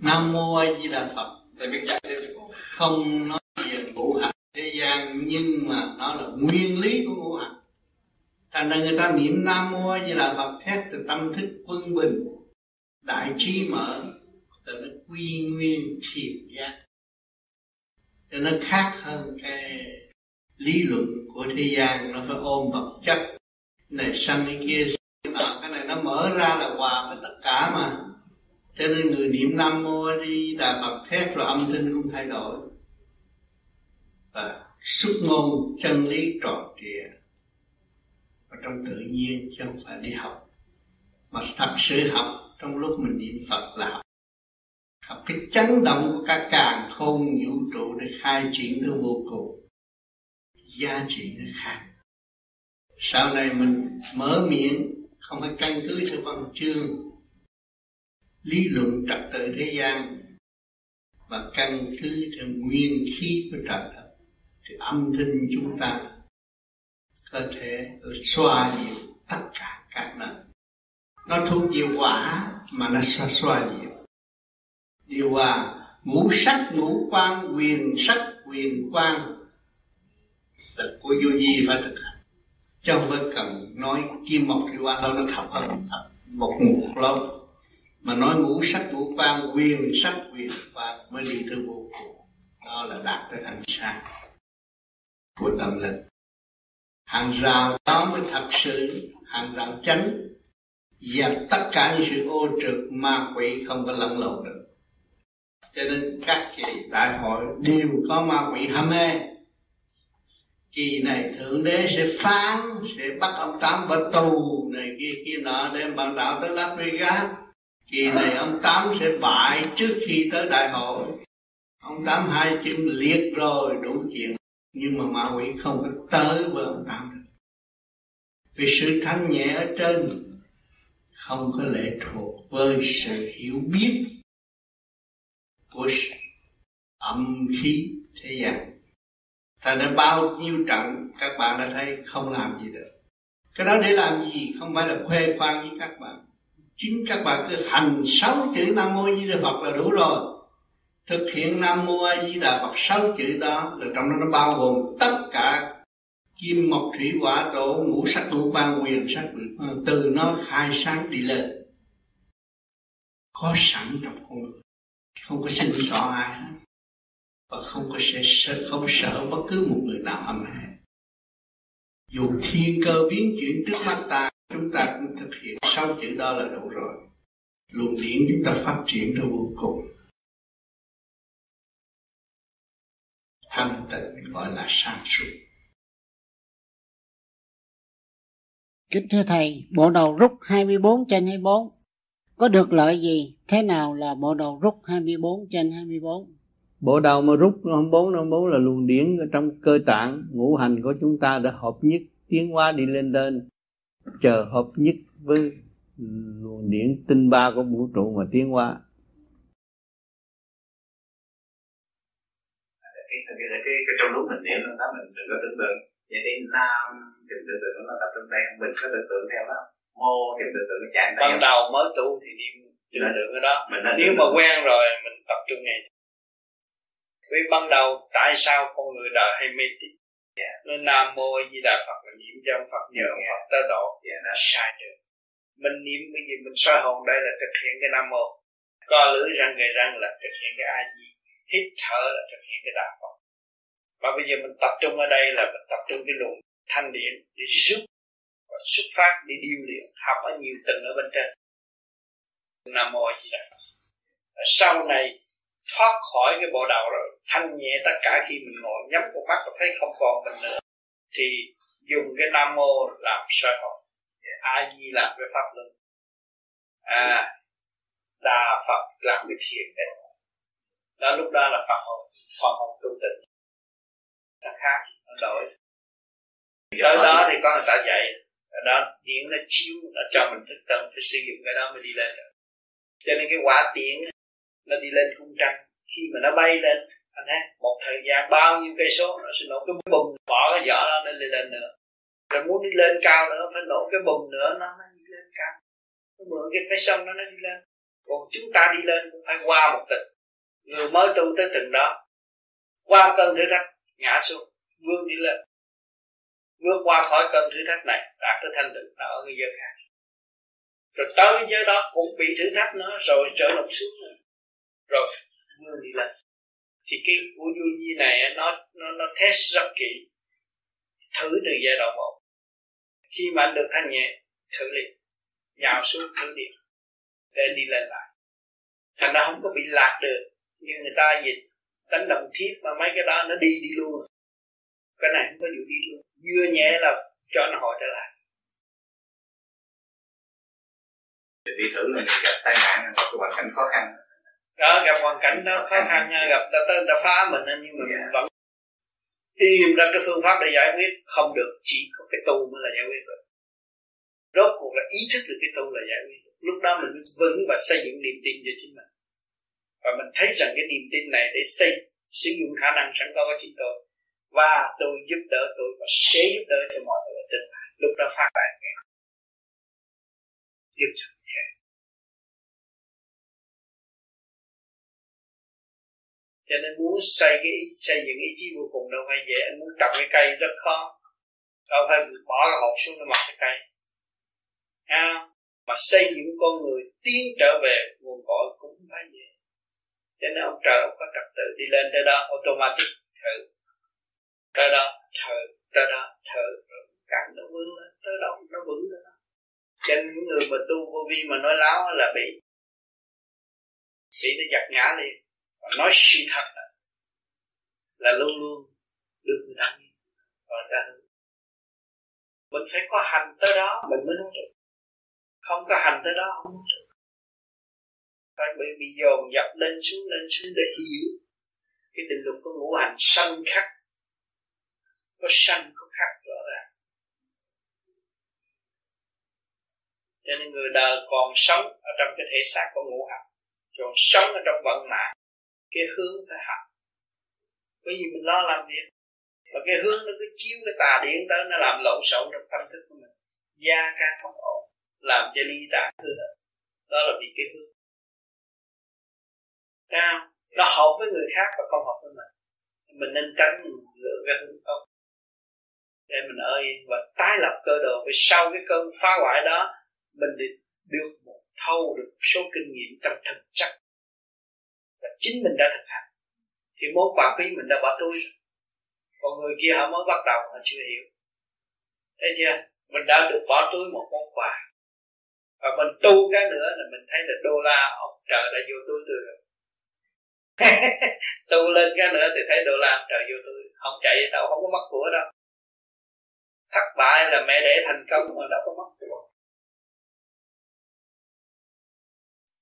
nam mô a di đà phật. Thầy biết chắc không nói về ngũ hành thế gian nhưng mà nó là nguyên lý của ngũ hành. Thành ra người ta niệm nam mô a di đà phật thét từ tâm thức quân bình đại trí mở từ nó quy nguyên thiền giác cho nó khác hơn cái lý luận của thế gian. Nó phải ôm vật chất. Này sanh cái kia nọ cái này nó mở ra là hòa với tất cả mà cho nên người niệm nam mô đi đà phật thét rồi âm thanh cũng thay đổi. Và xuất ngôn chân lý tròn trịa. Và trong tự nhiên chứ không phải đi học. Mà thật sự học, trong lúc mình niệm phật là học. Học cái chấn động của các càng khôn vũ trụ để khai triển nó vô cùng. Giá trị nó khác. Sau này mình mở miệng, không phải căn cứ theo văn chương lý luận trật tự thế gian mà căn cứ theo nguyên khí của trật tự thì âm thanh chúng ta có thể xoa dịu tất cả các năng. Nó thuộc về quả mà nó xoa xoa dịu. Điều hòa, ngũ sắc, ngũ quan, quyền sắc, quyền quan là của vô vi phải thực hành. Chứ không phải cần nói kim một thì qua đâu nó thật hơn thật, một ngục lâu mà nói ngũ sắc ngũ quan, quyền sắc quyền quan mới đi tới vô cùng. Đó là đạt tới ánh sáng của tâm linh. Hàng rào đó mới thật sự, hàng rào chánh, dẹp tất cả những sự ô trực ma quỷ không có lẫn lộn được. Cho nên các kỳ đại hội đều có ma quỷ ham mê. Kỳ này thượng đế sẽ phán, sẽ bắt ông tám vào tù này kia kia nọ đem bạn đạo tới Las Vegas kỳ này ông tám sẽ bại trước khi tới đại hội. Ông tám hai chân liệt rồi, đủ chuyện. Nhưng mà ma quỷ không có tới với ông tám được. Vì sự thanh nhẹ ở trên không có lệ thuộc với sự hiểu biết của âm khí thế gian. Thành ra bao nhiêu trận, các bạn đã thấy không làm gì được. Cái đó để làm gì? Không phải là khoe khoang với các bạn chính các bạn cứ hành sáu chữ nam mô di đà phật là đủ rồi. Thực hiện nam mô a di đà phật sáu chữ đó là trong đó nó bao gồm tất cả kim mộc thủy hỏa thổ ngũ sắc ngũ quan quyền sắc. Ừ, từ nó khai sáng đi lên. Có sẵn trong con người. Không có xin xỏ ai hết. Và không có sẽ sợ, không sợ bất cứ một người nào âm hại dù thiên cơ biến chuyển trước mắt ta chúng ta cũng thực hiện sáu chữ đó là đủ rồi. Luồng điển chúng ta phát triển ra vô cùng. Thanh tịnh gọi là sáng suốt Kính thưa Thầy, bộ đầu rút 24 trên 24 có được lợi gì? Thế nào là bộ đầu rút 24 trên 24? Bộ đầu mà rút 24 24 là luồng điển ở trong cơ tạng ngũ hành của chúng ta đã hợp nhất tiến hóa đi lên lên chờ hợp nhất với luồng điển tinh ba của vũ trụ mà tiến hóa. Cái, cái, cái, cái trong lúc mình niệm đó mình đừng có tưởng tượng. Vậy thì nam thì tưởng tượng nó tập trung đây mình có tưởng tượng theo đó. Mô thì tưởng tượng nó chạy ban đầu mới tu thì niệm tưởng tượng cái đó. mình nếu mà quen rồi mình tập trung này vì ban đầu tại sao con người đời hay mê tín yeah. nó nam mô di đà phật là niệm cho phật nhờ yeah. phật tới độ. Yeah, nó sai được. Mình niệm cái gì mình soi hồn đây là thực hiện cái nam mô. Co lưỡi răng gầy răng là thực hiện cái a di. Hít thở là thực hiện cái đạo phật. Và bây giờ mình tập trung ở đây là mình tập trung cái luồng thanh điện để giúp và xuất phát đi điêu luyện học ở nhiều tầng ở bên trên. Nam mô di đà phật. Sau này thoát khỏi cái bộ đầu rồi thanh nhẹ tất cả khi mình ngồi nhắm con mắt và thấy không còn mình nữa thì dùng cái nam mô làm soi hồn. A di làm cái pháp luân. À đà phật làm cái thiền định đó lúc đó là phần hồn phần hồn tu tịnh nó khác nó đổi. Tới đó thì người ta dạy đó điện nó chiếu nó cho mình thức tâm phải sử dụng cái đó mới đi lên được. Cho nên cái quả tiễn nó đi lên cung trăng. Khi mà nó bay lên, anh thấy một thời gian bao nhiêu cây số nó sẽ nổ cái bùm bỏ cái vỏ đó nó lên lên nữa. Rồi muốn đi lên cao nữa, phải nổ cái bùm nữa, nó mới đi lên cao. Nó mượn cái cái sông đó nó đi lên. Còn chúng ta đi lên cũng phải qua một tầng. Người mới tu tới từng đó. Qua cơn thử thách, ngã xuống, vươn đi lên. Vượt qua khỏi cơn thử thách này, đạt tới thanh tịnh ở cái giới khác. Rồi tới cái giới đó cũng bị thử thách nữa, rồi trở lộn xuống nữa rồi vươn đi lên thì cái của vô vi này nó nó nó test rất kỹ. Thử từ giai đoạn một. Khi mà anh được thanh nhẹ, thử liền. Nhào xuống, thử liền. Để đi lên lại. Thành ra không có bị lạc được, như người ta dịch đánh đồng thiết mà mấy cái đó, nó đi đi luôn. Cái này không có vụ đi luôn. Vừa nhẹ là cho nó hồi trở lại. Đi thử là gặp tai nạn, gặp cái hoàn cảnh khó khăn đó gặp hoàn cảnh đó khó khăn gặp ta ta, ta phá mình nhưng mà yeah. vẫn tìm ra cái phương pháp để giải quyết. Không được chỉ có cái tu mới là giải quyết được. Rốt cuộc là ý thức được cái tu là giải quyết được. Lúc đó mình vững và xây dựng niềm tin cho chính mình. Và mình thấy rằng cái niềm tin này để xây sử dụng khả năng sẵn có của chính tôi. Và tôi giúp đỡ tôi và sẽ giúp đỡ cho mọi người tương lai lúc đó phát đại nghe cho nên muốn xây cái ý, xây dựng ý chí vô cùng đâu phải dễ. Anh muốn trồng cái cây rất khó đâu phải bỏ cái hộp xuống để mọc cái cây. À, mà xây những con người tiến trở về nguồn cội cũng phải dễ. Cho nên ông trời ông có trật tự đi lên tới đó automatic thử. Tới đó thở tới đó thở cảm nó vững lên tới đó nó vững lên. Cho nên những người mà tu vô vi mà nói láo là bị bị nó giật ngã liền nói sự thật là, là luôn luôn được người ta và người ta mình phải có hành tới đó mình mới nói được. Không có hành tới đó không nói được. Phải bị bị dồn dập lên xuống lên xuống để hiểu cái định luật của ngũ hành sanh khắc. Có sanh có khắc rõ ràng. Cho nên người đời còn sống ở trong cái thể xác của ngũ hành còn sống ở trong vận mạng cái hướng phải học bởi vì mình lo làm việc và cái hướng nó cứ chiếu cái tà điện tới nó làm lộn xộn trong tâm thức của mình. Da ca không ổn làm cho ly tà hư hết đó là vì cái hướng. Thấy Nó hợp với người khác và không hợp với mình. Mình nên tránh mình lựa cái hướng không. Để mình ơi và tái lập cơ đồ Vì sau cái cơn phá hoại đó Mình được, được một thâu được một số kinh nghiệm trong thực chất là chính mình đã thực hành. Thì món quà quý mình đã bỏ túi. Còn người kia họ mới bắt đầu họ chưa hiểu. Thấy chưa? Mình đã được bỏ túi một món quà. Và mình tu cái nữa là mình thấy là đô la ông trời đã vô túi tôi rồi. Tu lên cái nữa thì thấy đô la ông trời vô túi. Không chạy đâu, không có mất của đâu. Thất bại là mẹ để thành công mà đâu có mất của.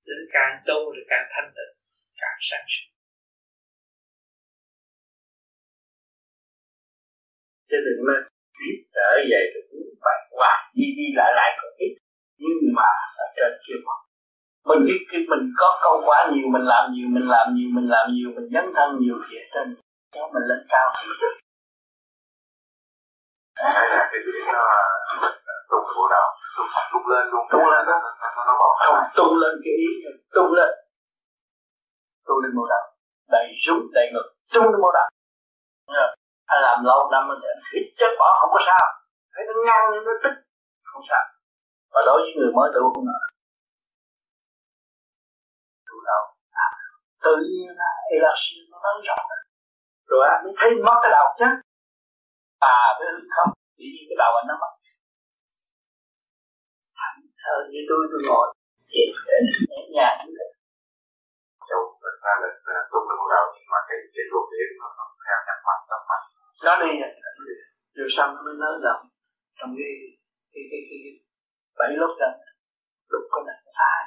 Nên càng tu thì càng thanh tịnh càng sáng suốt chứ đừng nên biết trở về được cũng phải hoài đi đi lại lại còn ít nhưng mà ở trên kia mất mình biết khi mình có câu quá nhiều mình làm nhiều mình làm nhiều mình làm nhiều mình dấn thân nhiều thì trên cho mình lên cao thấy là cái chuyện nó tung bộ đầu tung lên luôn. Tung lên đó. Nó không tung lên cái ý tung lên tu lên mô đạo. Đầy rúng đầy ngực trung lên bộ đầu anh làm lâu năm mình hít chất bỏ không có sao. Thấy nó ngăn nó tích không sao. Và đối với người mới tu cũng là tu đâu. À, tự nhiên là elastic nó lớn rộng rồi anh mới thấy mất cái đầu chứ. À với hư không chỉ như cái đầu anh nó mất. Thảnh thơ như tôi tôi ngồi. Nhẹ nhàng như thế ra là à, tu được đầu nhưng mà cái cái luồng điển nó theo nhắc mặt tập mặt. Nó đi rồi xong nó mới lớn rộng trong cái cái cái cái, cái bảy lúc đó lúc có này ai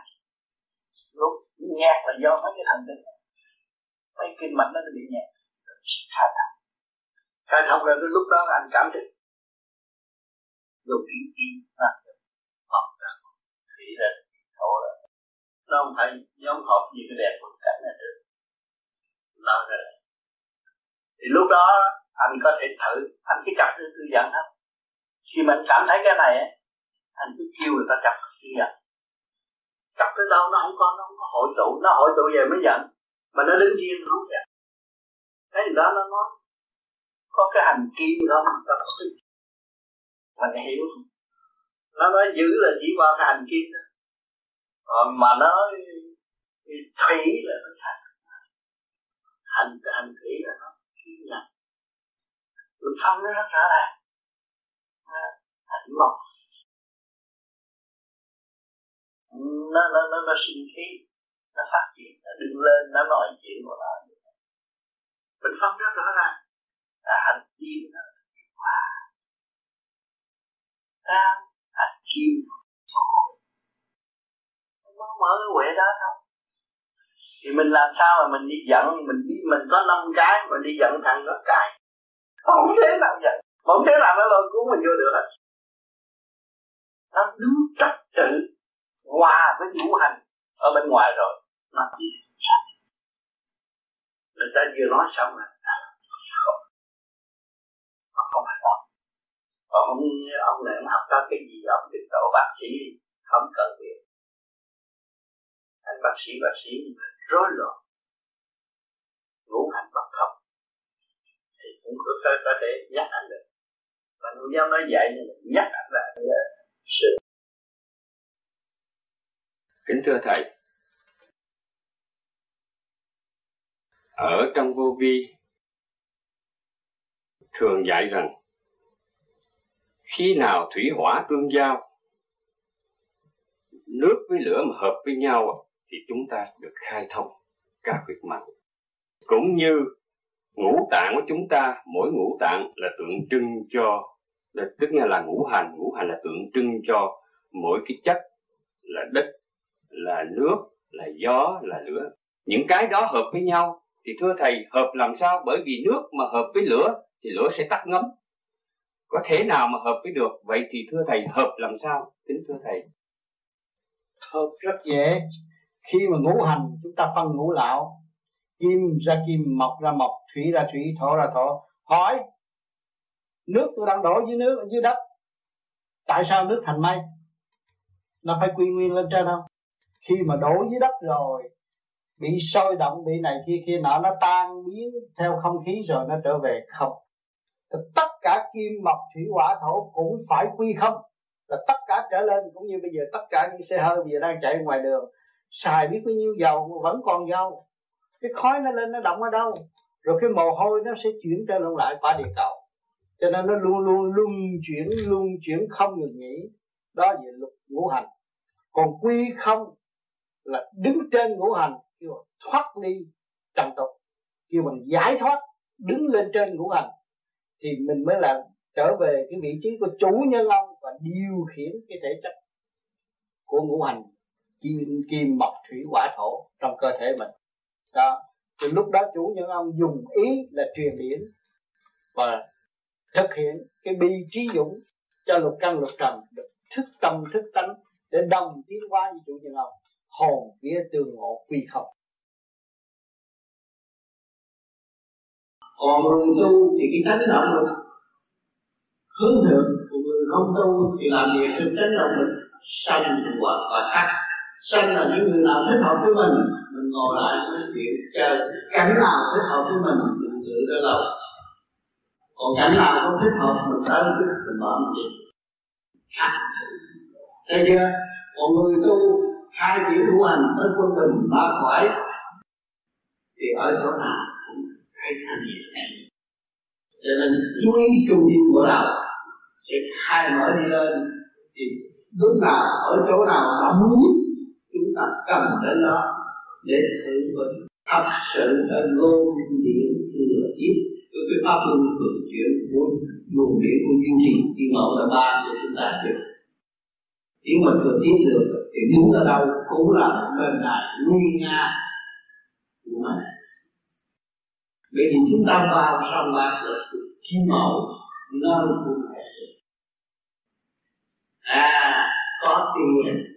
lúc nhạt là do mấy cái thần kinh. Mấy kinh mạch nó bị nhạt khai thông khai thông rồi lúc đó là anh cảm thấy dùng ý chí là học ra. Thì là thổ là nó không phải nhóm họp như cái đẹp. của đó rồi. Thì lúc đó, anh có thể thử, anh cứ chặt thư thư giận hết khi mình cảm thấy cái này anh cứ kêu người ta chặt tư dẫn tập tới đâu nó không có, nó không có hội tụ, nó hội tụ về mới giận, mà nó đứng yên không thấy gì đó nó nói, có cái hành kim đó mà ta mình hiểu nó nói giữ là chỉ qua cái hành kim đó. Còn mà nó thủy là nó thành hành hành thủy là nó khi nhập luật phân nó rất rõ ràng. À, hành mộc. Nó nó nó nó sinh khí, nó phát triển, nó đứng lên, nó nói chuyện của nó mình phân rất rõ ràng. Là hành kim nó hòa sao? Hành kim nó mở cái quệ đó thôi thì mình làm sao mà mình đi giận? Mình đi, mình có năm cái, mình đi giận thằng có cái. Không thế nào giận. Không thế nào nó lôi cuốn mình vô được hết. Nó đứng trật tự hòa với ngũ hành. Ở bên ngoài rồi. Nó đi. Người ta vừa nói xong là không không phải đó. Còn ông ông này ông học các cái gì? Ông được độ bác sĩ không cần việc. Anh bác sĩ bác sĩ rối loạn, ngũ hành bất thông, thì cũng có thể có thể nhắc anh được. Mà không dám nói dạy nhưng nhắc anh là sự. Kính thưa thầy, ở trong vô vi, thường dạy rằng, khi nào thủy hỏa tương giao, nước với lửa mà hợp với nhau thì chúng ta được khai thông các huyệt mạch cũng như ngũ tạng của chúng ta mỗi ngũ tạng là tượng trưng cho là, tức là ngũ hành ngũ hành là tượng trưng cho mỗi cái chất là đất là nước là gió là lửa. Những cái đó hợp với nhau thì thưa thầy hợp làm sao? Bởi vì nước mà hợp với lửa thì lửa sẽ tắt ngấm. Có thể nào mà hợp với được? Vậy thì thưa thầy hợp làm sao? Kính thưa thầy. Hợp rất dễ khi mà ngũ hành, chúng ta phân ngũ lão, kim ra kim, mộc ra mộc, thủy ra thủy, thổ ra thổ. Hỏi, nước tôi đang đổ dưới nước, dưới đất, tại sao nước thành mây? Nó phải quy nguyên lên trên không? Khi mà đổ dưới đất rồi, bị sôi động, bị này kia kia nọ, nó tan biến theo không khí rồi nó trở về không. Tất cả kim, mộc, thủy, hỏa, thổ cũng phải quy không. Là tất cả trở lên, cũng như bây giờ, tất cả những xe hơi bây giờ đang chạy ngoài đường xài biết bao nhiêu dầu mà vẫn còn dầu. Cái khói nó lên, nó động ở đâu? Rồi cái mồ hôi nó sẽ chuyển trở lại qua địa cầu. Cho nên nó luôn luôn luân chuyển luân chuyển không ngừng nghỉ. Đó về luật ngũ hành. Còn quy không là đứng trên ngũ hành, kêu thoát ly trần tục. Kêu bằng giải thoát, đứng lên trên ngũ hành, thì mình mới là trở về cái vị trí của chủ nhân ông và điều khiển cái thể chất của ngũ hành kim kim mộc thủy hỏa thổ trong cơ thể mình. Đó. Thì lúc đó chủ nhân ông dùng ý là truyền điển và thực hiện cái bi trí dũng cho lục căn lục trần được thức tâm thức tánh để đồng tiến qua với chủ nhân ông. Hồn vía tương ngộ quy không. Còn người tu thì cái tánh động mình hướng thượng của người không tu thì làm việc trên tánh động lực sanh hoặc và khác sanh là những người nào thích hợp với mình. Mình ngồi lại nói chuyện, chờ cảnh nào thích hợp với mình mình tự ra lòng. Còn cảnh nào không thích hợp, mình tới, mình bỏ mình đi. Thấy chưa? Còn người tu, hai chữ ngũ hành tới quân bình ba khỏi thì ở chỗ nào cũng thấy thành gì cho nên duy trung tâm của đạo sẽ khai mở đi lên, thì lúc nào, ở chỗ nào đóng nhất ta cầm đến đó để thử vấn. Thật sự là ngôn điện thừa tiếp với cái pháp luân thường chuyển của luồng điển của chương trình. Thì mẫu là ba cho chúng ta được nếu mà thừa tiếp được, thì đứng ở đâu cũng là bên đại nguy nga. Của mình bởi vì chúng ta vào sông bạc là khí mẫu nơi của thể à có tiền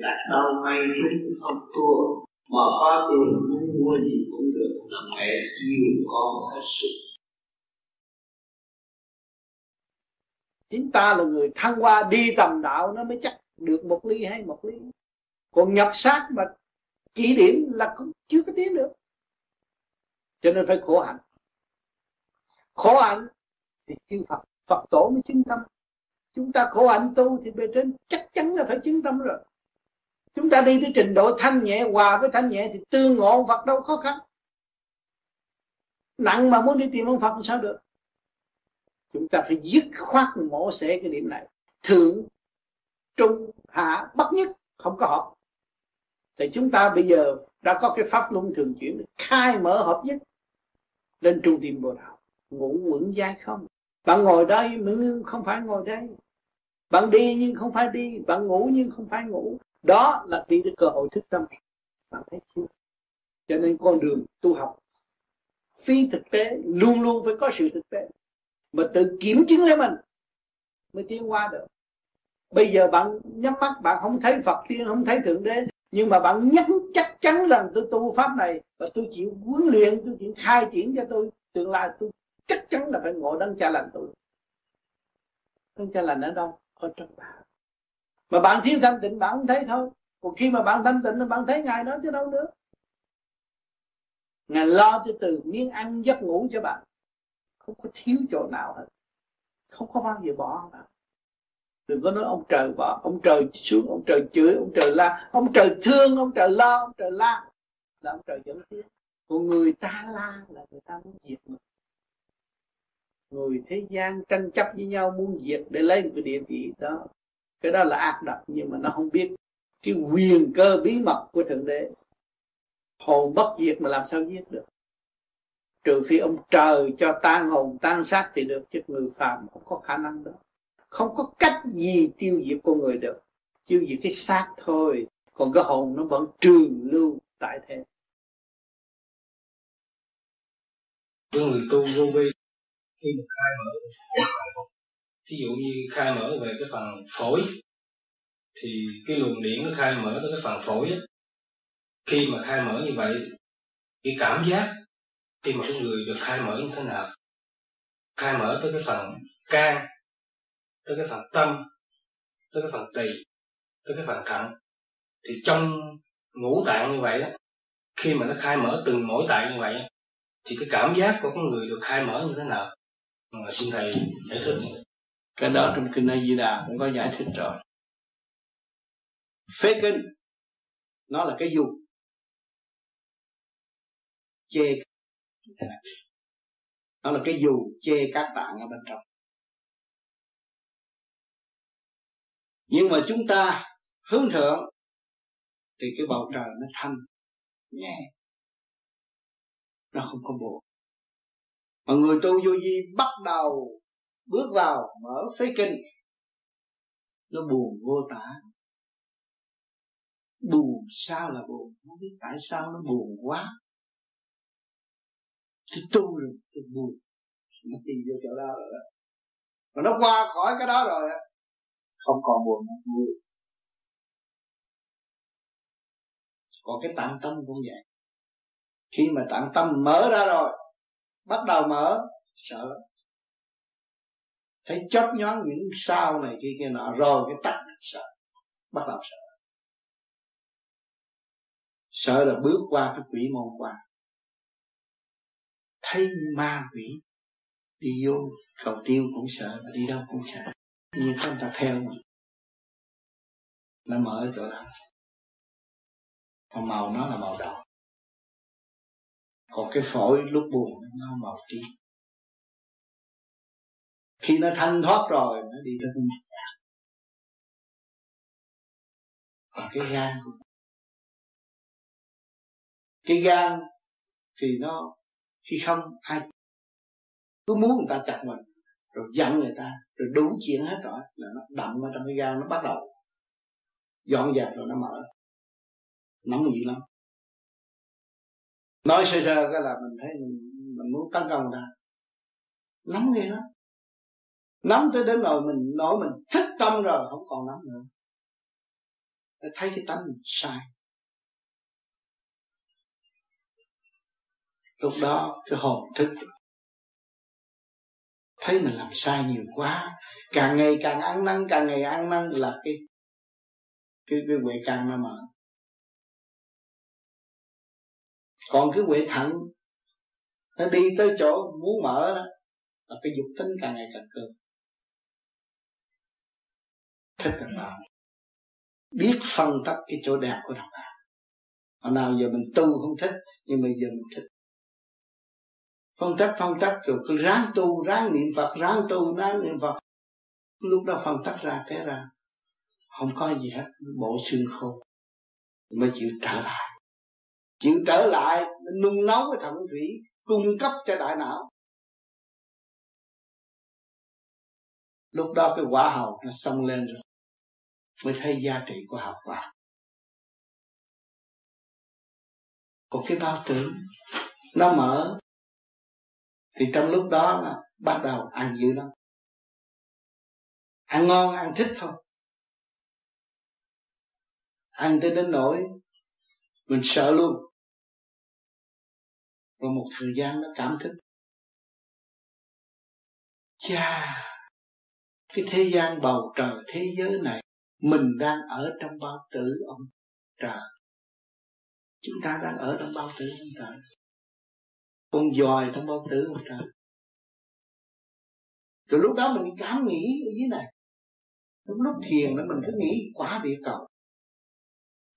là đâu may chúng không thua mà có tiền muốn mua gì cũng được. Là mẹ chiều con hết sức. Chính ta là người thăng hoa đi tầm đạo, nó mới chắc được một ly hay một ly. Còn nhập sát mà chỉ điểm là cũng chưa có tiến được. Cho nên phải khổ hạnh. Khổ hạnh thì chư Phật Phật tổ mới chứng tâm. Chúng ta khổ hạnh tu thì bề trên chắc chắn là phải chứng tâm rồi chúng ta đi tới trình độ thanh nhẹ, hòa với thanh nhẹ thì tương ngộ Phật đâu khó khăn. Nặng mà muốn đi tìm ông Phật thì sao được? Chúng ta phải dứt khoát mổ xẻ cái điểm này. Thượng, trung, hạ, bất nhất, không có hợp. Thì chúng ta bây giờ đã có cái pháp luân thường chuyển khai mở hợp nhất, lên trung tâm bồ đạo. Ngủ quẩn dai không. Bạn ngồi đây nhưng không phải ngồi đây. Bạn đi nhưng không phải đi, bạn ngủ nhưng không phải ngủ đó là khi cái cơ hội thức tâm. Bạn thấy chưa? Cho nên con đường tu học, phi thực tế, luôn luôn phải có sự thực tế. Mà tự kiểm chứng lấy mình mới tiến qua được. Bây giờ bạn nhắm mắt, bạn không thấy phật tiên, không thấy thượng đế, nhưng mà bạn nhắc chắc chắn rằng tôi tu pháp này và tôi chịu huấn luyện, tôi chịu khai triển cho tôi, tương lai tôi chắc chắn là phải ngộ đấng cha lành tôi. Đấng cha lành ở đâu? Ở trong bạn mà bạn thiếu thanh tịnh, bạn không thấy thôi. Còn khi mà bạn thanh tịnh bạn thấy ngài đó chứ đâu nữa. Ngài lo cho từ miếng ăn giấc ngủ cho bạn. Không có thiếu chỗ nào hết. Không có bao giờ bỏ bạn. Đừng có nói ông trời bỏ, ông trời xuống, ông trời chửi, ông trời la. Ông trời thương, ông trời lo, ông trời la. Là ông trời dẫn tiến còn người ta la là người ta muốn diệt mình. Người thế gian tranh chấp với nhau muốn diệt để lấy một cái địa vị đó cái đó là ác độc, nhưng mà nó không biết. Cái quyền cơ bí mật của thượng đế, hồn bất diệt mà làm sao giết được? Trừ phi ông trời cho tan hồn, tan xác thì được, chứ người phàm không có khả năng đó. Không có cách gì tiêu diệt con người được. Tiêu diệt cái xác thôi, còn cái hồn nó vẫn trường lưu tại thế. Người tu vô vi, khi mà khai mở ví dụ như khai mở về cái phần phổi, thì cái luồng điện nó khai mở tới cái phần phổi á. Khi mà khai mở như vậy, cái cảm giác khi mà cái người được khai mở như thế nào, khai mở tới cái phần can, tới cái phần tâm, tới cái phần tỳ, tới cái phần thận, thì trong ngũ tạng như vậy đó khi mà nó khai mở từng mỗi tạng như vậy thì cái cảm giác của con người được khai mở như thế nào? Mà xin thầy giải thích cái đó trong kinh A Di Đà cũng có giải thích rồi. Phế kinh nó là cái dù chê nó là cái dù chê các tạng ở bên trong. Nhưng mà chúng ta hướng thượng thì cái bầu trời nó thanh nhẹ. Nó không có buồn. Mà người tu vô vi bắt đầu bước vào, mở phế kinh. Nó buồn vô tả. Buồn sao là buồn? Không biết tại sao nó buồn quá. Tôi tu rồi, tôi buồn. Nó tìm vô chỗ đó rồi đó. Mà nó qua khỏi cái đó rồi không còn buồn nữa vui còn cái tạng tâm cũng vậy. Khi mà tạng tâm mở ra rồi, bắt đầu mở, sợ thấy chớp nhón những sao này kia kia nọ, rồi cái tắt sợ, bắt đầu sợ. Sợ là bước qua cái quỷ môn qua. Thấy ma quỷ đi vô cầu tiêu cũng sợ đi đâu cũng sợ. Nhưng có người ta theo mình. Nó mở chỗ đó. Còn màu nó là màu đỏ. Còn cái phổi lúc buồn nó màu tím khi nó thanh thoát rồi, nó đi tới mặt còn cái gan của cái gan thì nó, khi không, ai cứ muốn người ta chặt mình, rồi giận người ta, rồi đủ chuyện hết rồi, là nó đậm ở trong cái gan, nó bắt đầu dọn dẹp rồi nó mở. Nóng gì lắm. Nói sơ sơ cái là mình thấy mình mình muốn tấn công người ta. Nóng ghê lắm nắm tới đến rồi mình nỗi mình thích tâm rồi, không còn nắm nữa. Để thấy cái tâm mình sai. Lúc đó, cái hồn thức thấy mình làm sai nhiều quá. Càng ngày càng ăn năn, càng ngày ăn năn là cái cái cái quệ càng nó mở. Còn cái quệ thẳng nó đi tới chỗ muốn mở đó, là cái dục tính càng ngày càng cường thích đồng bào biết phân tích cái chỗ đẹp của đồng bào hồi nào giờ mình tu không thích, nhưng bây giờ mình thích. Phân tích phân tích rồi cứ ráng tu, ráng niệm phật, ráng tu, ráng niệm phật. Lúc đó phân tích ra thế ra, không có gì hết bộ xương khô, mới chịu trở lại. Chịu trở lại nung nấu cái thận thủy, cung cấp cho đại não. Lúc đó cái quả hầu nó xông lên rồi mới thấy giá trị của học quang còn cái bao tử, nó mở, thì trong lúc đó là bắt đầu ăn dữ lắm. Ăn ngon, ăn thích thôi. Ăn tới đến nỗi mình sợ luôn. Rồi một thời gian nó cảm thức. Cha cái thế gian bầu trời thế giới này mình đang ở trong bao tử ông trời. Chúng ta đang ở trong bao tử ông trời. Con dòi trong bao tử ông trời. Rồi lúc đó mình cảm nghĩ ở dưới này. Lúc lúc thiền đó mình cứ nghĩ quả địa cầu.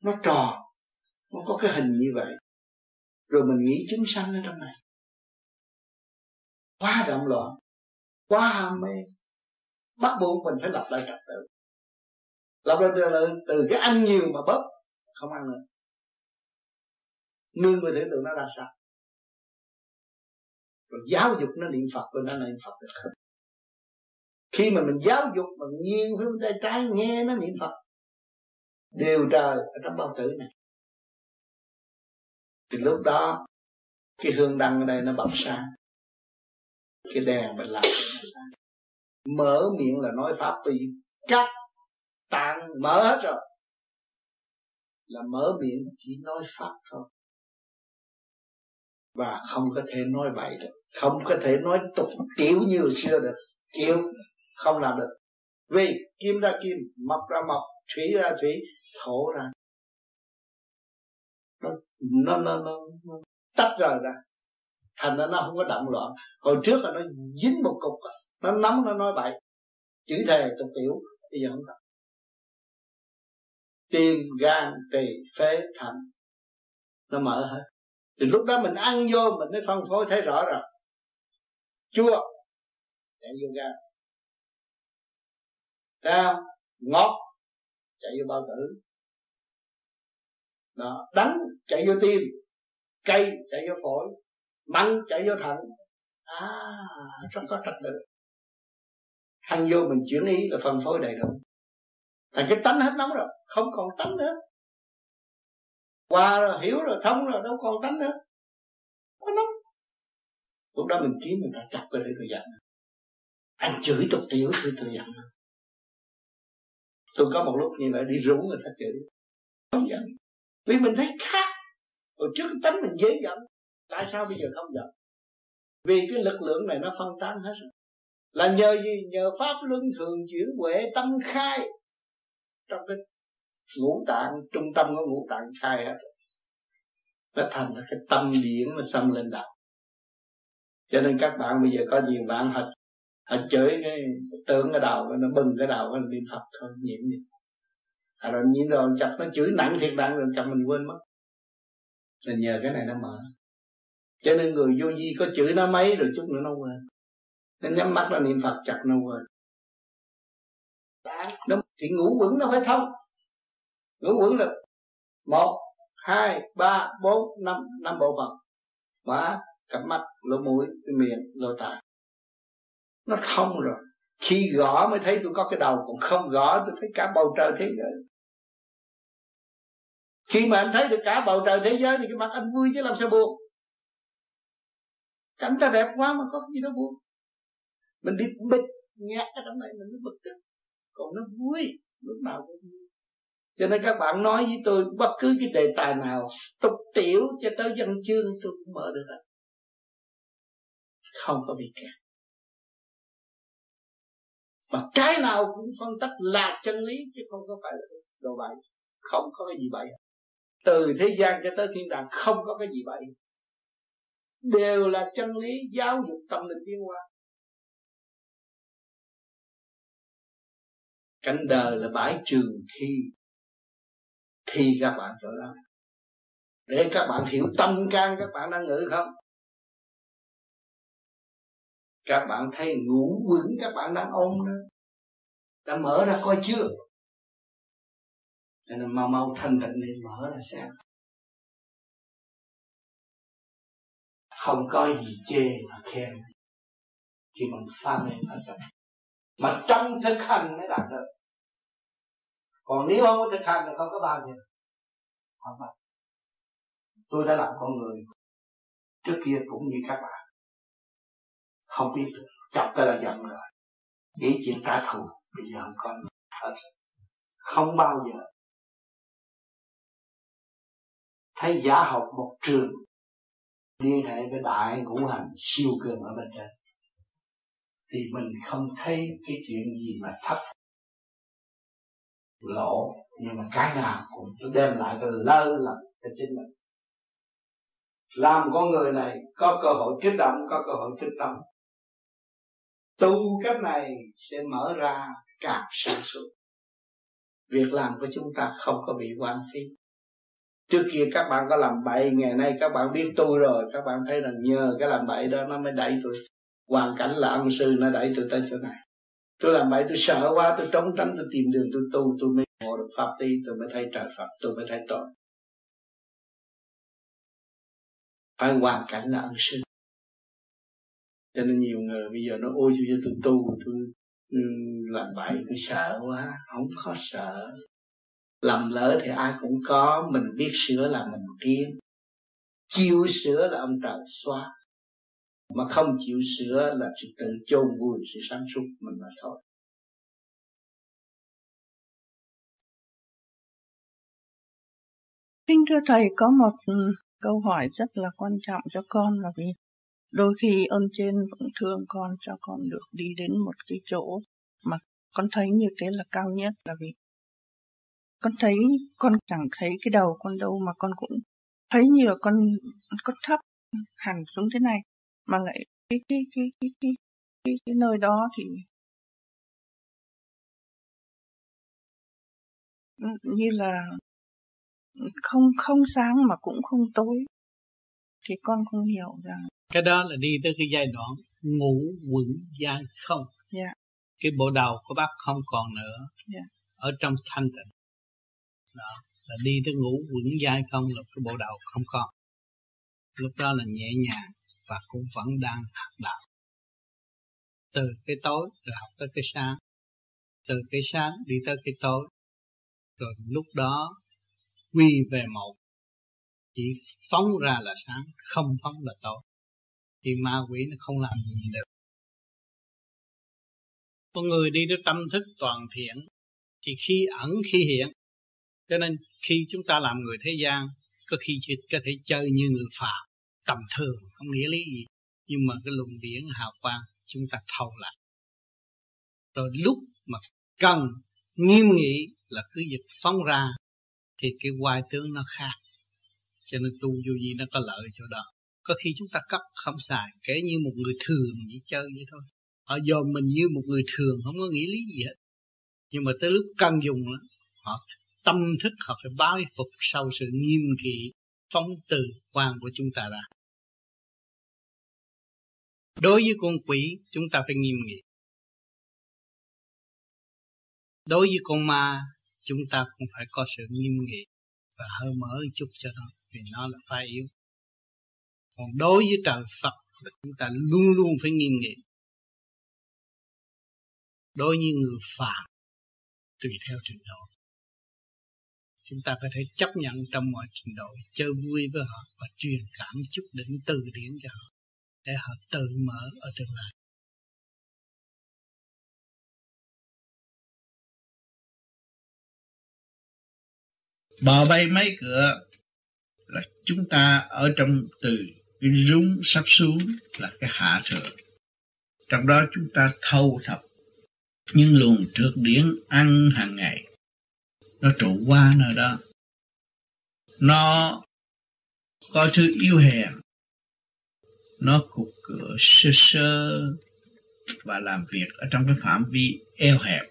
Nó tròn. Nó có cái hình như vậy. Rồi mình nghĩ chúng sanh ở trong này. Quá động loạn. Quá ham mê bắt buộc mình phải lập lại trật tự lập lại trật từ cái ăn nhiều mà bớt, không ăn nữa. Nương người tưởng tượng nó ra sao? Rồi giáo dục nó niệm phật rồi nó niệm phật được. Không khi mà mình giáo dục mà nhiều phía bên tay trái nghe nó niệm phật, đều trời ở trong bao tử này. Thì lúc đó, cái hương đăng ở đây nó bật sáng. Cái đèn mình làm mở miệng là nói pháp vì các tạng mở hết rồi. Là mở miệng chỉ nói pháp thôi. Và không có thể nói bậy được. Không có thể nói tục tiểu như hồi xưa được. Kiểu không làm được. Vì kim ra kim mọc ra mọc, thủy ra thủy thổ ra. Nó nó nó, nó, nó tách rời ra. Thành ra nó không có động loạn. Hồi trước là nó dính một cục nó nóng nó nói bậy. Chữ thề tục tiểu bây giờ không có tim, gan, tỳ, phế, thận. Nó mở hết. Thì lúc đó mình ăn vô mình mới phân phối, thấy rõ rồi. Chua. Chạy vô gan. Ta ngọt. Chạy vô bao tử. Đó. Đắng, chạy vô tim. Cây chạy vô phổi. Mặn, chạy vô thận. À rất có trật tự. Ăn vô mình chuyển ý là phân phối đầy đủ thành cái tánh hết nóng rồi, không còn tánh nữa. Qua rồi, hiểu rồi, thông rồi, đâu còn tánh nữa. Có nóng. Lúc đó mình kiếm, mình đã chặt cái thứ thời giận anh chửi tục tiểu thứ thời giận tôi có một lúc như vậy, đi rủ người ta chửi. Không giận. Vì mình thấy khác. Hồi trước tánh mình dễ giận. Tại sao bây giờ không giận? Vì cái lực lượng này nó phân tán hết rồi. Là nhờ gì? Nhờ pháp luân thường chuyển huệ tâm khai trong cái ngũ tạng, trung tâm của ngũ tạng khai hết. Nó thành cái tâm điển nó xâm lên đạo. Cho nên các bạn bây giờ có nhiều bạn hạch hạch chửi cái tưởng cái đầu nó bừng cái đầu nó niệm phật thôi nhiễm đi. À rồi nhìn rồi chặt nó chửi nặng thiệt nặng rồi chặt mình quên mất. Là nhờ cái này nó mở. Cho nên người vô vi có chửi nó mấy rồi chút nữa nó quên. Nên nhắm mắt nó niệm phật chặt nó quên nó thì ngũ quẩn nó phải thông. Ngũ quẩn là một, hai, ba, bốn, năm năm bộ phận. Má cặp mắt, lỗ mũi cái miệng, lỗ tai. Nó thông rồi. Khi gõ mới thấy tôi có cái đầu, còn không gõ tôi thấy cả bầu trời thế giới. Khi mà anh thấy được cả bầu trời thế giới thì cái mặt anh vui chứ làm sao buồn? Cảnh ta đẹp quá mà có gì đâu buồn? Mình đi bịch nhạc cái đám này, mình mới bực tức còn nó vui, lúc nào cũng vui. Cho nên các bạn nói với tôi, bất cứ cái đề tài nào, tục tiểu cho tới dân chương, tôi cũng mở được rồi. Không có bị kẹt. Và cái nào cũng phân tích là chân lý, chứ không có phải là đồ bậy. Không có cái gì bậy. Từ thế gian cho tới thiên đàng, không có cái gì bậy. Đều là chân lý, giáo dục tâm linh tiến hóa. Cảnh đời là bãi trường thi. Thi các bạn chỗ đó. Để các bạn hiểu tâm can các bạn đang ngữ không? Các bạn thấy ngủ vững các bạn đang ôm đó. Đã mở ra coi chưa? Nên mau mau thanh tịnh lên, mở ra xem. Không có gì chê mà khen. Khi mình pha lên ở trong mà trong thực hành mới đạt được. Còn nếu không có thực hành thì không có bao giờ không phải tôi đã làm con người trước kia cũng như các bạn. Không biết được. Chọc cái là giận rồi. Nghĩ chuyện trả thù, bây giờ không có hết. Không bao giờ. Thấy giả học một trường liên hệ với đại ngũ hành siêu cường ở bên trên thì mình không thấy cái chuyện gì mà thấp. Lỗ nhưng mà cái nào cũng đem lại cái lơ lầm cho chính mình. Làm con người này có cơ hội kích động, có cơ hội kích tâm. Tu cách này sẽ mở ra càng sản xuất việc làm của chúng ta không có bị quan phí. Trước kia các bạn có làm bậy, ngày nay các bạn biết tu rồi, các bạn thấy rằng nhờ cái làm bậy đó nó mới đẩy tôi hoàn cảnh là ân sư nó đẩy tôi tới chỗ này. Tôi làm vậy, tôi sợ quá, tôi trốn tránh, tôi tìm đường tôi tu, tôi mới ngộ được pháp đi tôi mới thấy trời phật, tôi mới thấy tội. Phải hoàn cảnh là ân sư. Cho nên nhiều người bây giờ nó ôi cho tôi tu, tôi làm bậy tôi sợ quá, không có sợ. Làm lỡ thì ai cũng có, mình biết sửa là mình tiến chịu sửa là ông trời xóa mà không chịu sửa là sự tự chôn vùi sự sáng suốt mình mà thôi. Kính thưa Thầy, có một ừ, câu hỏi rất là quan trọng cho con là vì đôi khi ơn trên vẫn thương con cho con được đi đến một cái chỗ mà con thấy như thế là cao nhất là vì con thấy con chẳng thấy cái đầu con đâu mà con cũng thấy như là con có thấp hẳn xuống thế này mà lại cái cái cái cái cái cái, cái nơi đó thì như là không không sáng mà cũng không tối. Thì con không hiểu rằng cái đó là đi tới cái giai đoạn ngủ quẩn gian không. Yeah. cái bộ đầu của bác không còn nữa. Yeah. ở trong thanh tịnh. Đó là đi tới ngủ quẩn dai không là cái bộ đầu không còn. Lúc đó là nhẹ nhàng và cũng vẫn đang học đạo. Từ cái tối rồi học tới cái sáng. Từ cái sáng đi tới cái tối. Rồi lúc đó, quy về một. Chỉ phóng ra là sáng, không phóng là tối. Thì ma quỷ nó không làm gì được. Con người đi tới tâm thức toàn thiện, thì khi ẩn, khi hiện. Cho nên khi chúng ta làm người thế gian, có khi chỉ có thể chơi như người phàm tầm thường, không nghĩa lý gì. Nhưng mà cái luồng điển hào quang, chúng ta thâu lại. Rồi lúc mà cần, nghiêm nghị là cứ việc phóng ra, thì cái hoài tướng nó khác. Cho nên tu vô gì nó có lợi chỗ đó. Có khi chúng ta cấp không xài, kể như một người thường chỉ chơi vậy thôi. Họ dồn mình như một người thường, không có nghĩ lý gì hết. Nhưng mà tới lúc cần dùng họ tâm thức họ phải báo phục sau sự nghiêm kỵ phóng từ quan của chúng ta ra. Đối với con quỷ, chúng ta phải nghiêm nghị. Đối với con ma, chúng ta cũng phải có sự nghiêm nghị và hơi mở một chút cho nó, vì nó là phái yếu. Còn đối với trời Phật là chúng ta luôn luôn phải nghiêm nghị. Đối với người phàm, tùy theo trình độ chúng ta có thể chấp nhận trong mọi trình độ, chơi vui với họ và truyền cảm chút đỉnh từ điển cho họ, để họ tự mở ở tương lai. Bò bay mấy cửa là chúng ta ở trong từ cái rúng sắp xuống là cái hạ thượng. Trong đó chúng ta thâu thập những luồng trượt điển ăn hàng ngày nó trụ qua nơi đó. Nó có thứ yêu hèn. Nó cục cửa sơ sơ và làm việc ở trong cái phạm vi eo hẹp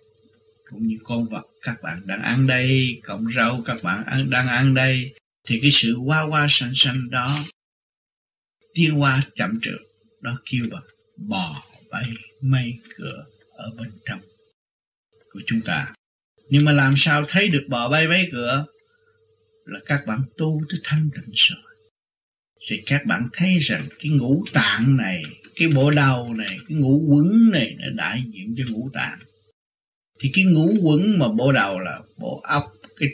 cũng như con vật các bạn đang ăn đây cộng rau các bạn ăn, đang ăn đây thì cái sự qua qua sanh sanh đó tiên qua chậm trượt. Đó kêu bằng bò bay mây cửa ở bên trong của chúng ta nhưng mà làm sao thấy được bò bay mấy cửa? Là các bạn tu tới thanh tịnh rồi. Thì các bạn thấy rằng cái ngũ tạng này, cái bộ đầu này, cái ngũ quấn này nó đại diện cho ngũ tạng. Thì cái ngũ quấn mà bộ đầu là bộ óc cái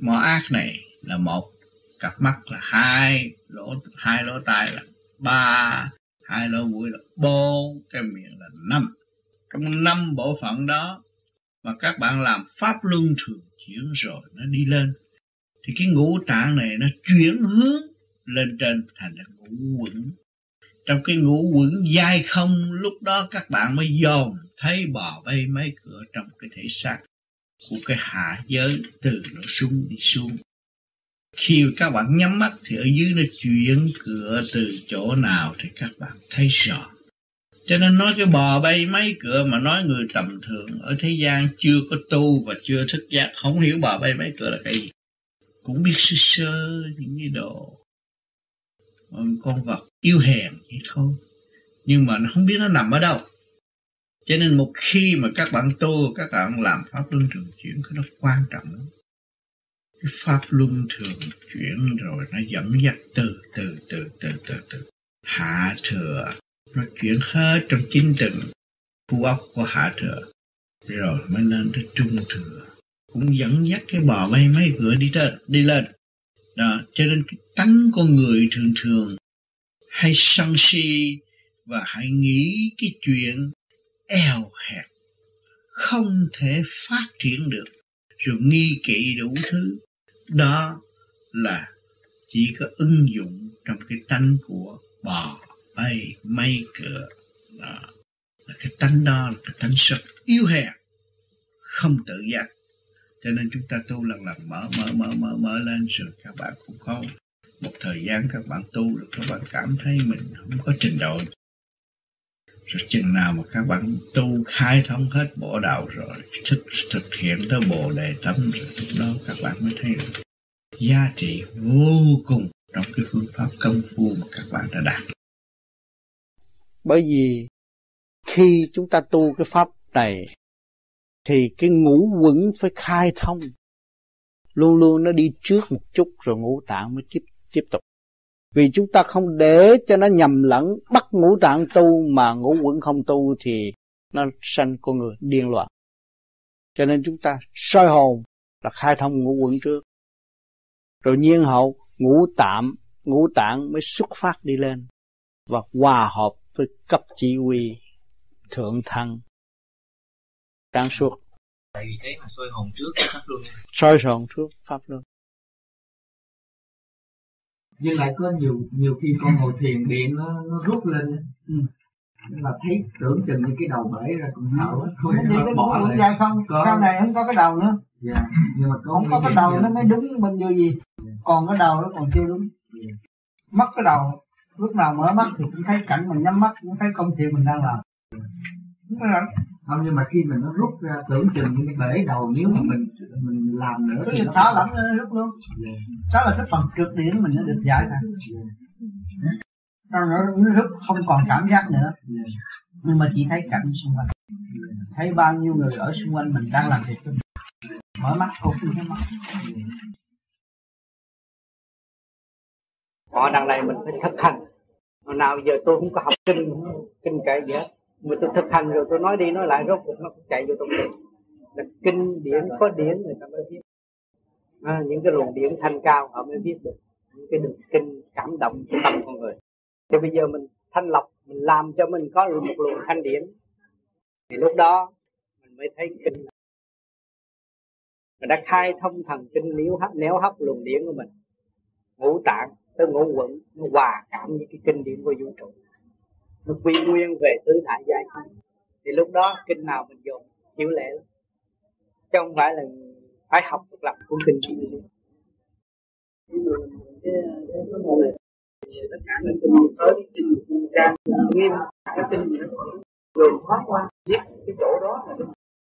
mỏ ác này là một, cặp mắt là hai, lỗ hai lỗ tai là ba, hai lỗ mũi là bốn, cái miệng là năm. Trong năm bộ phận đó mà các bạn làm pháp luân thường chuyển rồi nó đi lên. Thì cái ngũ tạng này nó chuyển hướng lên trên thành là ngũ quẩn. Trong cái ngũ quẩn dai không, lúc đó các bạn mới dòm thấy bò bay mấy cửa trong cái thể xác của cái hạ giới từ nó xuống đi xuống. Khi các bạn nhắm mắt thì ở dưới nó chuyển cửa từ chỗ nào thì các bạn thấy rõ cho nên nói cái bò bay mấy cửa mà nói người tầm thường ở thế gian chưa có tu và chưa thức giác, không hiểu bò bay mấy cửa là cái gì. Cũng biết sơ sơ những cái đồ. Con vật yêu hèn vậy thôi. Nhưng mà nó không biết nó nằm ở đâu. Cho nên một khi mà các bạn tu, các bạn làm pháp luân thường chuyển, cái nó quan trọng lắm. Cái pháp luân thường chuyển rồi nó dẫn dắt từ từ từ từ từ từ. Hạ thừa nó chuyển hết trong chính tầng khu ốc của hạ thừa. Rồi mới lên tới trung thừa. Cũng dẫn dắt cái bò bay mấy cửa đi lên đi lên. Đó, cho nên cái tánh con người thường thường hay sân si và hãy nghĩ cái chuyện eo hẹp, không thể phát triển được, rồi nghi kỵ đủ thứ. Đó là chỉ có ứng dụng trong cái tánh của bò bay mây cửa đó à, là cái tánh đó, là cái tánh sực yếu hèn không tự giác. Cho nên chúng ta tu lần lần, mở mở mở mở mở lên rồi các bạn cũng có một thời gian các bạn tu được các bạn cảm thấy mình không có trình độ. Rồi chừng nào mà các bạn tu khai thông hết bộ đạo rồi thực thực hiện tới bộ đề tâm rồi, lúc đó các bạn mới thấy được giá trị vô cùng trong cái phương pháp công phu mà các bạn đã đạt bởi vì khi chúng ta tu cái pháp này, thì cái ngũ quẩn phải khai thông. Luôn luôn nó đi trước một chút rồi ngũ tạng mới tiếp tiếp tục. Vì chúng ta không để cho nó nhầm lẫn, bắt ngũ tạng tu mà ngũ quẩn không tu thì nó sanh con người điên loạn. Cho nên chúng ta soi hồn là khai thông ngũ quẩn trước. Rồi nhiên hậu, ngũ tạm, ngũ tạng mới xuất phát đi lên và hòa hợp với cấp chỉ huy thượng thăng tăng suốt. Tại vì thế mà soi hồn trước pháp luân. Soi hồn trước pháp luân. Nhưng lại có nhiều nhiều khi con ngồi thiền điện nó nó rút lên. Ừ. là thấy tưởng chừng như cái đầu bể ra cũng sợ ừ. không nó bỏ lại. dài không? Có. sau này không có cái đầu nữa. Dạ. Nhưng mà không có cái đầu nó mới đúng bên vô gì. Dạ. còn cái đầu nó còn chưa đúng dạ. mất cái đầu lúc nào mở mắt thì cũng thấy cảnh mình nhắm mắt cũng thấy công việc mình đang làm. Không có không nhưng mà khi mình nó rút ra tưởng chừng như cái bể đầu nếu mà mình mình làm nữa thì nó xả lỏng rút luôn. Đó là cái phần trượt điển mình nó được giải ra. Yeah. nó, nó rút không còn cảm giác nữa. Yeah. nhưng mà chỉ thấy cảnh xung quanh. Thấy bao nhiêu người ở xung quanh mình đang làm việc. Mình mở mắt cũng không thấy mắt. Họ đằng này mình phải thực hành hồi nào giờ tôi không có học kinh kinh kệ gì hết. Mà tôi thực hành rồi tôi nói đi nói lại rốt cuộc nó cũng chạy vô trong đầu là kinh điển có điển người ta mới viết. À, những cái luồng điển thanh cao họ mới viết được. Những cái đường kinh cảm động của tâm con người. Thì bây giờ mình thanh lọc mình làm cho mình có một luồng thanh điển. Thì lúc đó mình mới thấy kinh. Mình đã khai thông thần kinh nếu hấp néo hấp luồng điển của mình. Ngũ tạng tới ngũ quẩn nó hòa cảm với cái kinh điển của vũ trụ. Nó quy nguyên về tứ thải giai không thì lúc đó kinh nào mình dùng hiểu lẽ lắm. Chứ không phải là phải học một lập cuốn kinh chỉ tất cả những kinh tới kinh trang. Nghiêm cái kinh gì rồi thoát qua biết cái chỗ đó là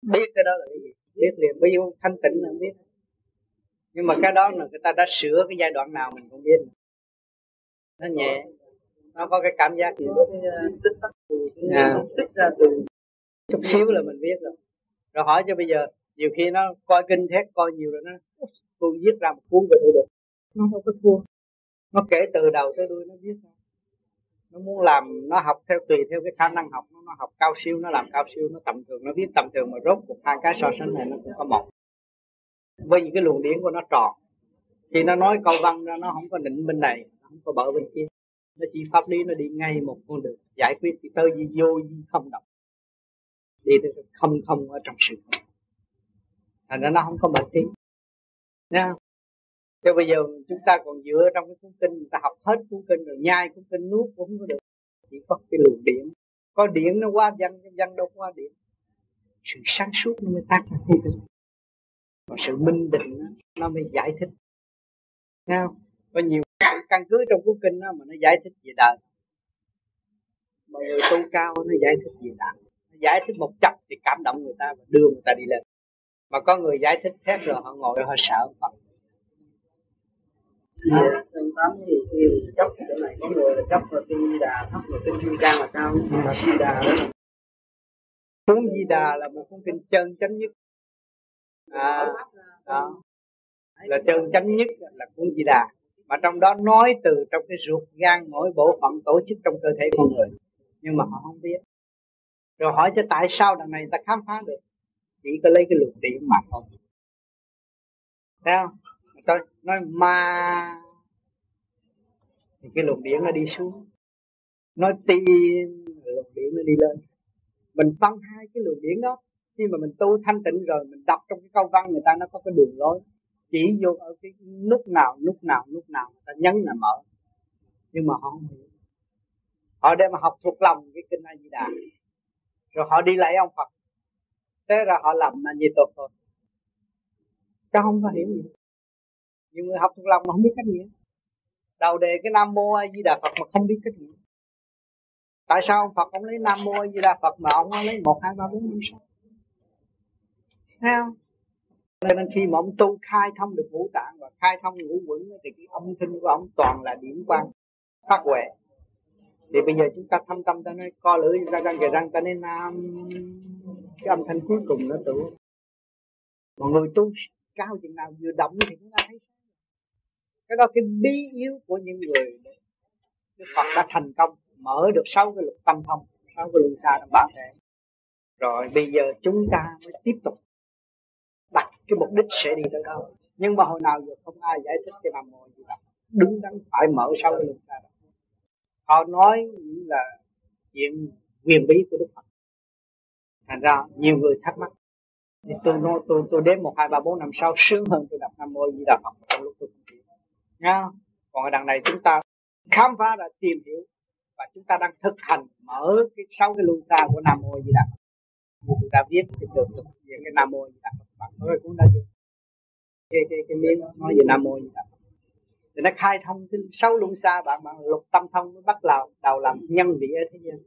biết cái đó là cái gì? Biết liền. Bao nhiêu thanh tịnh là biết. Nhưng mà cái đó là người ta đã sửa cái giai đoạn nào mình không biết nó nhẹ. Nó có cái cảm giác gì tích tắc à. tích ra từ chút xíu là mình biết rồi. Rồi hỏi cho bây giờ nhiều khi nó coi kinh thét coi nhiều rồi nó tôi viết ra một cuốn về tôi được. Nó đâu có thua. Nó kể từ đầu tới đuôi nó viết ra. Nó muốn làm nó học theo tùy theo cái khả năng học nó, nó học cao siêu nó làm cao siêu nó tầm thường nó viết tầm thường mà rốt cuộc hai cái so sánh này nó cũng có một. Với những cái luồng điển của nó tròn. Khi nó nói câu văn ra nó không có định bên này không có bờ bên kia nó chỉ pháp lý, nó đi ngay một con đường, giải quyết thì tới gì vô gì không động đi tới không không ở trong sự thành ra nó không có mệt tiếng nha. Cho bây giờ chúng ta còn dựa trong cái cuốn kinh, người ta học hết cuốn kinh rồi, nhai cuốn kinh, nuốt cũng không có được. Chỉ có cái luồng điện có điện nó qua văn văn đâu qua điện sự sáng suốt nó mới tác ra cái và sự minh định nó mới giải thích. Thấy không? có nhiều căn cứ trong cuốn kinh đó mà nó giải thích về đời. Mà người tu cao nó giải thích về đạo. Nó giải thích một chập thì cảm động người ta và đưa người ta đi lên. Mà có người giải thích thét rồi họ ngồi họ sợ Phật. Sơn tám thì khi chấp chỗ này có người là chấp vào tiên di đà thấp vào kinh kim cang là cao mà di đà đó. Cuốn di đà là một cuốn kinh chân chánh nhất. À đó. Là chân chánh nhất là cuốn di đà mà trong đó nói từ trong cái ruột gan mỗi bộ phận tổ chức trong cơ thể con người. Nhưng mà họ không biết. Rồi hỏi cho tại sao đằng này ta khám phá được? Chỉ có lấy cái luồng điện mà thôi. Thấy không? Tôi nói ma, thì cái luồng điện nó đi xuống. Nói tiên luồng điện nó đi lên. Mình phân hai cái luồng điện đó. Khi mà mình tu thanh tịnh rồi, mình đọc trong cái câu văn người ta nó có cái đường lối chỉ vô ở cái nút nào nút nào nút nào người ta nhấn là mở. Nhưng mà họ không hiểu. Họ đem mà học thuộc lòng cái kinh A Di Đà rồi họ đi lại ông Phật. Thế ra họ làm là gì tốt thôi. Chứ không có hiểu gì. Nhiều người học thuộc lòng mà không biết cách nghĩa. Đầu đề cái nam mô a di đà phật mà không biết cách nghĩa. Tại sao ông phật ông lấy nam mô a di đà phật mà ông lấy một, hai, ba, bốn, năm, sáu? Thấy không? Nên khi mà ông tu khai thông được ngũ tạng và khai thông ngũ quẩn thì cái âm thanh của ông toàn là điểm quan phát huệ. Thì bây giờ chúng ta thâm tâm, ta nói, co lưỡi ra răng, kề răng, ta nên nam. Cái âm thanh cuối cùng nó tự. Mọi người tu cao chừng nào vừa động thì chúng ta thấy cái đó, cái bí yếu của những người Đức Phật đã thành công, mở được sáu cái lục tâm thông, sáu cái luân xa trong bản thể. Rồi bây giờ chúng ta mới tiếp tục cái mục đích sẽ đi tới đâu nhưng mà hồi nào giờ không ai giải thích cái nam mô gì đó đứng đắn phải mở sau cái luân xa đó. Họ nói là chuyện quyền bí của Đức Phật. Thành ra nhiều người thắc mắc. Thì tôi nói, tôi tôi đếm một, hai, ba, bốn, năm sau sướng hơn tôi đọc nam mô di đà phật trong lúc tôi không nha. Còn ở đằng này chúng ta khám phá ra, tìm hiểu và chúng ta đang thực hành mở cái sáu cái luân xa của nam mô di đà phật. Như chúng ta viết cái được thực hiện cái nam mô di đà phật phật nói cũng đã được cái cái cái miếng nói về nam mô phật. Thì nó khai thông cái sáu xa bạn bạn lục tâm thông mới bắt đầu đầu làm nhân vị ở thế gian.